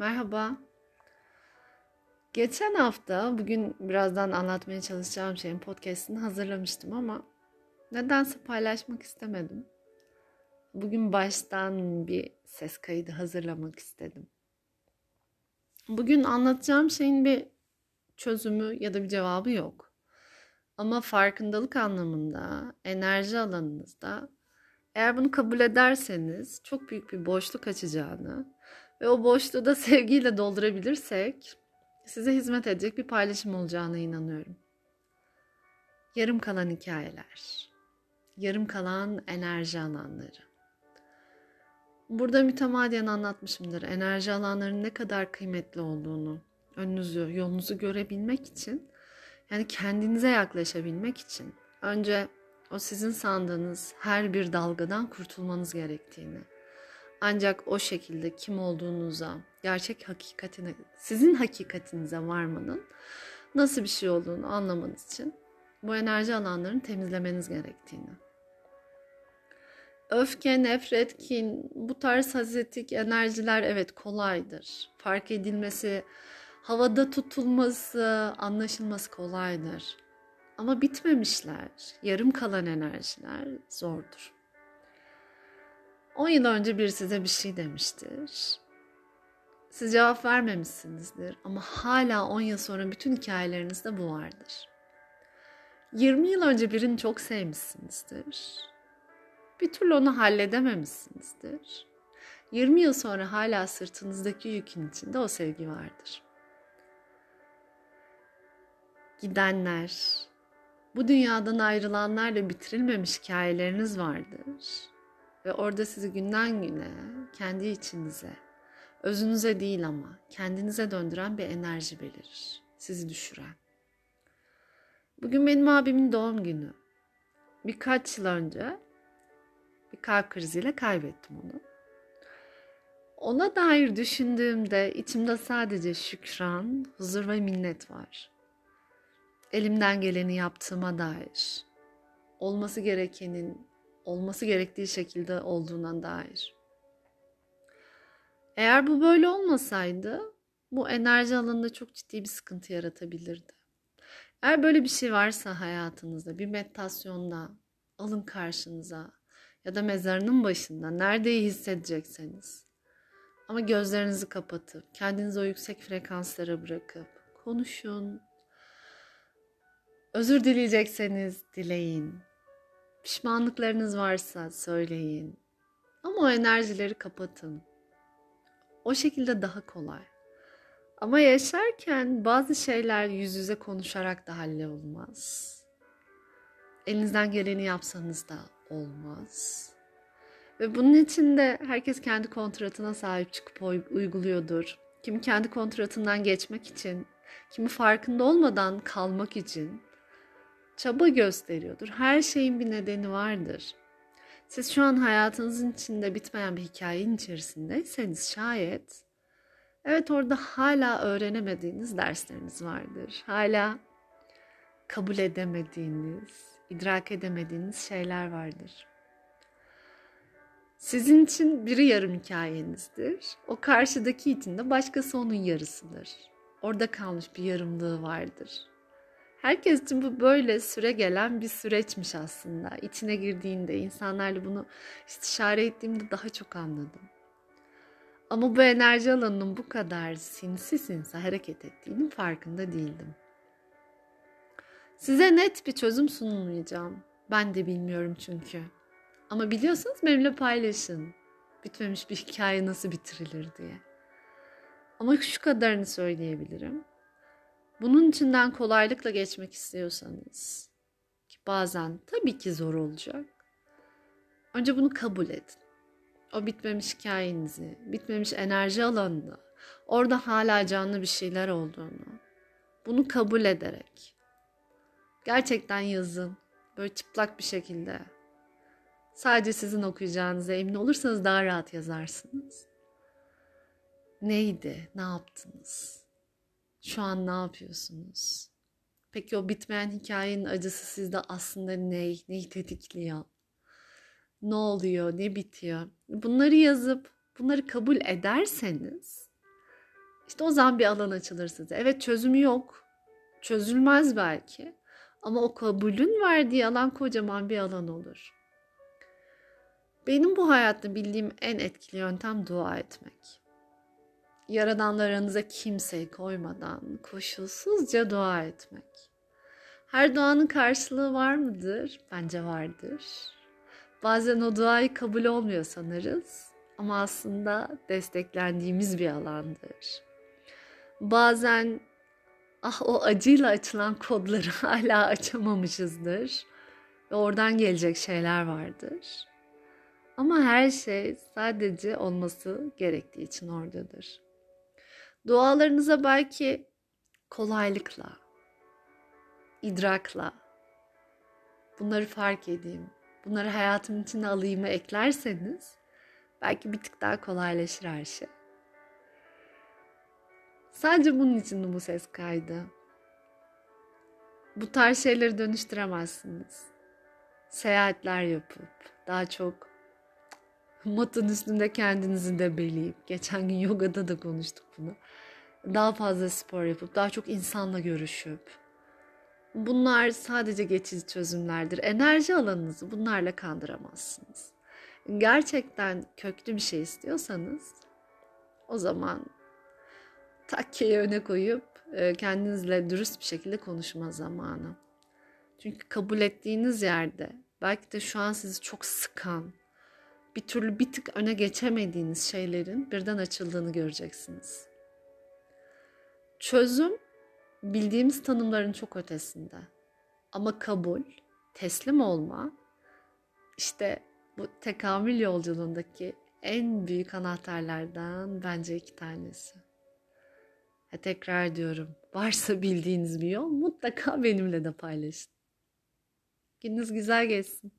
Merhaba. Geçen hafta bugün birazdan anlatmaya çalışacağım şeyin podcast'ini hazırlamıştım ama nedense paylaşmak istemedim. Bugün baştan bir ses kaydı hazırlamak istedim. Bugün anlatacağım şeyin bir çözümü ya da bir cevabı yok. Ama farkındalık anlamında, enerji alanınızda eğer bunu kabul ederseniz çok büyük bir boşluk açacağını ve o boşluğu da sevgiyle doldurabilirsek size hizmet edecek bir paylaşım olacağına inanıyorum. Yarım kalan hikayeler, yarım kalan enerji alanları. Burada mütemadiyen anlatmışımdır enerji alanlarının ne kadar kıymetli olduğunu, önünüzü, yolunuzu görebilmek için, yani kendinize yaklaşabilmek için önce o sizin sandığınız her bir dalgadan kurtulmanız gerektiğini, ancak o şekilde kim olduğunuza, gerçek hakikatine, sizin hakikatinize varmanın nasıl bir şey olduğunu anlamanız için bu enerji alanlarını temizlemeniz gerektiğini. Öfke, nefret, kin, bu tarz hazetik enerjiler evet kolaydır. Fark edilmesi, havada tutulması, anlaşılması kolaydır. Ama bitmemişler, yarım kalan enerjiler zordur. 10 yıl önce biri size bir şey demiştir. Siz cevap vermemişsinizdir ama hala 10 yıl sonra bütün hikayelerinizde bu vardır. 20 yıl önce birini çok sevmişsinizdir. Bir türlü onu halledememişsinizdir. 20 yıl sonra hala sırtınızdaki yükün içinde o sevgi vardır. Gidenler, bu dünyadan ayrılanlarla bitirilmemiş hikayeleriniz vardır. Ve orada sizi günden güne kendi içinize, özünüze değil ama kendinize döndüren bir enerji belirir. Sizi düşüren. Bugün benim abimin doğum günü. Birkaç yıl önce bir kalp kriziyle kaybettim onu. Ona dair düşündüğümde içimde sadece şükran, huzur ve minnet var. Elimden geleni yaptığıma dair, olması gerekenin olması gerektiği şekilde olduğuna dair. Eğer bu böyle olmasaydı bu enerji alanında çok ciddi bir sıkıntı yaratabilirdi. Eğer böyle bir şey varsa hayatınızda bir meditasyonda alın karşınıza ya da mezarının başında neredeyi hissedecekseniz ama gözlerinizi kapatıp kendinizi o yüksek frekanslara bırakıp konuşun. Özür dileyecekseniz dileyin. Pişmanlıklarınız varsa söyleyin. Ama o enerjileri kapatın. O şekilde daha kolay. Ama yaşarken bazı şeyler yüz yüze konuşarak da hallolmaz. Elinizden geleni yapsanız da olmaz. Ve bunun için de herkes kendi kontratına sahip çıkıp uyguluyordur. Kimi kendi kontratından geçmek için, kimi farkında olmadan kalmak için çaba gösteriyordur. Her şeyin bir nedeni vardır. Siz şu an hayatınızın içinde bitmeyen bir hikayenin içerisindeyseniz şayet evet orada hala öğrenemediğiniz dersleriniz vardır. Hala kabul edemediğiniz, idrak edemediğiniz şeyler vardır. Sizin için biri yarım hikayenizdir. O karşıdaki için de başkası onun yarısıdır. Orada kalmış bir yarımlığı vardır. Herkes için bu böyle süre gelen bir süreçmiş aslında. İçine girdiğinde, insanlarla bunu istişare ettiğimde daha çok anladım. Ama bu enerji alanının bu kadar sinsi sinsi hareket ettiğinin farkında değildim. Size net bir çözüm sunmayacağım. Ben de bilmiyorum çünkü. Ama biliyorsanız benimle paylaşın. Bitmemiş bir hikaye nasıl bitirilir diye. Ama şu kadarını söyleyebilirim. Bunun içinden kolaylıkla geçmek istiyorsanız ki bazen tabii ki zor olacak. Önce bunu kabul edin. O bitmemiş hikayenizi, bitmemiş enerji alanını, orada hala canlı bir şeyler olduğunu, bunu kabul ederek gerçekten yazın. Böyle çıplak bir şekilde. Sadece sizin okuyacağınıza emin olursanız daha rahat yazarsınız. Neydi? Ne yaptınız? Şu an ne yapıyorsunuz? Peki o bitmeyen hikayenin acısı sizde aslında ne? Neyi tetikliyor? Ne oluyor? Ne bitiyor? Bunları yazıp bunları kabul ederseniz İşte o zaman bir alan açılır size. Evet çözümü yok. Çözülmez belki. Ama o kabulün verdiği alan kocaman bir alan olur. Benim bu hayatta bildiğim en etkili yöntem dua etmek. Yaradanlarınıza kimseyi koymadan koşulsuzca dua etmek. Her duanın karşılığı var mıdır? Bence vardır. Bazen o duayı kabul olmuyor sanırız ama aslında desteklendiğimiz bir alandır. Bazen ah o acıyla açılan kodları hala açamamışızdır ve oradan gelecek şeyler vardır. Ama her şey sadece olması gerektiği için oradadır. Dualarınıza belki kolaylıkla, idrakla, bunları fark edeyim, bunları hayatımın içine alayım'a eklerseniz belki bir tık daha kolaylaşır her şey. Sadece bunun için bu ses kaydı. Bu tarz şeyleri dönüştüremezsiniz. Seyahatler yapıp daha çok matın üstünde kendinizi de beleyip geçen gün yogada da konuştuk bunu. Daha fazla spor yapıp daha çok insanla görüşüp bunlar sadece geçici çözümlerdir. Enerji alanınızı bunlarla kandıramazsınız. Gerçekten köklü bir şey istiyorsanız o zaman takkeyi öne koyup e, kendinizle dürüst bir şekilde konuşma zamanı. Çünkü kabul ettiğiniz yerde belki de şu an sizi çok sıkan, bir türlü bir tık öne geçemediğiniz şeylerin birden açıldığını göreceksiniz. Çözüm bildiğimiz tanımların çok ötesinde. Ama kabul, teslim olma işte bu tekamül yolculuğundaki en büyük anahtarlardan bence iki tanesi. Ve tekrar diyorum, varsa bildiğiniz bir yol mutlaka benimle de paylaşın. Gününüz güzel geçsin.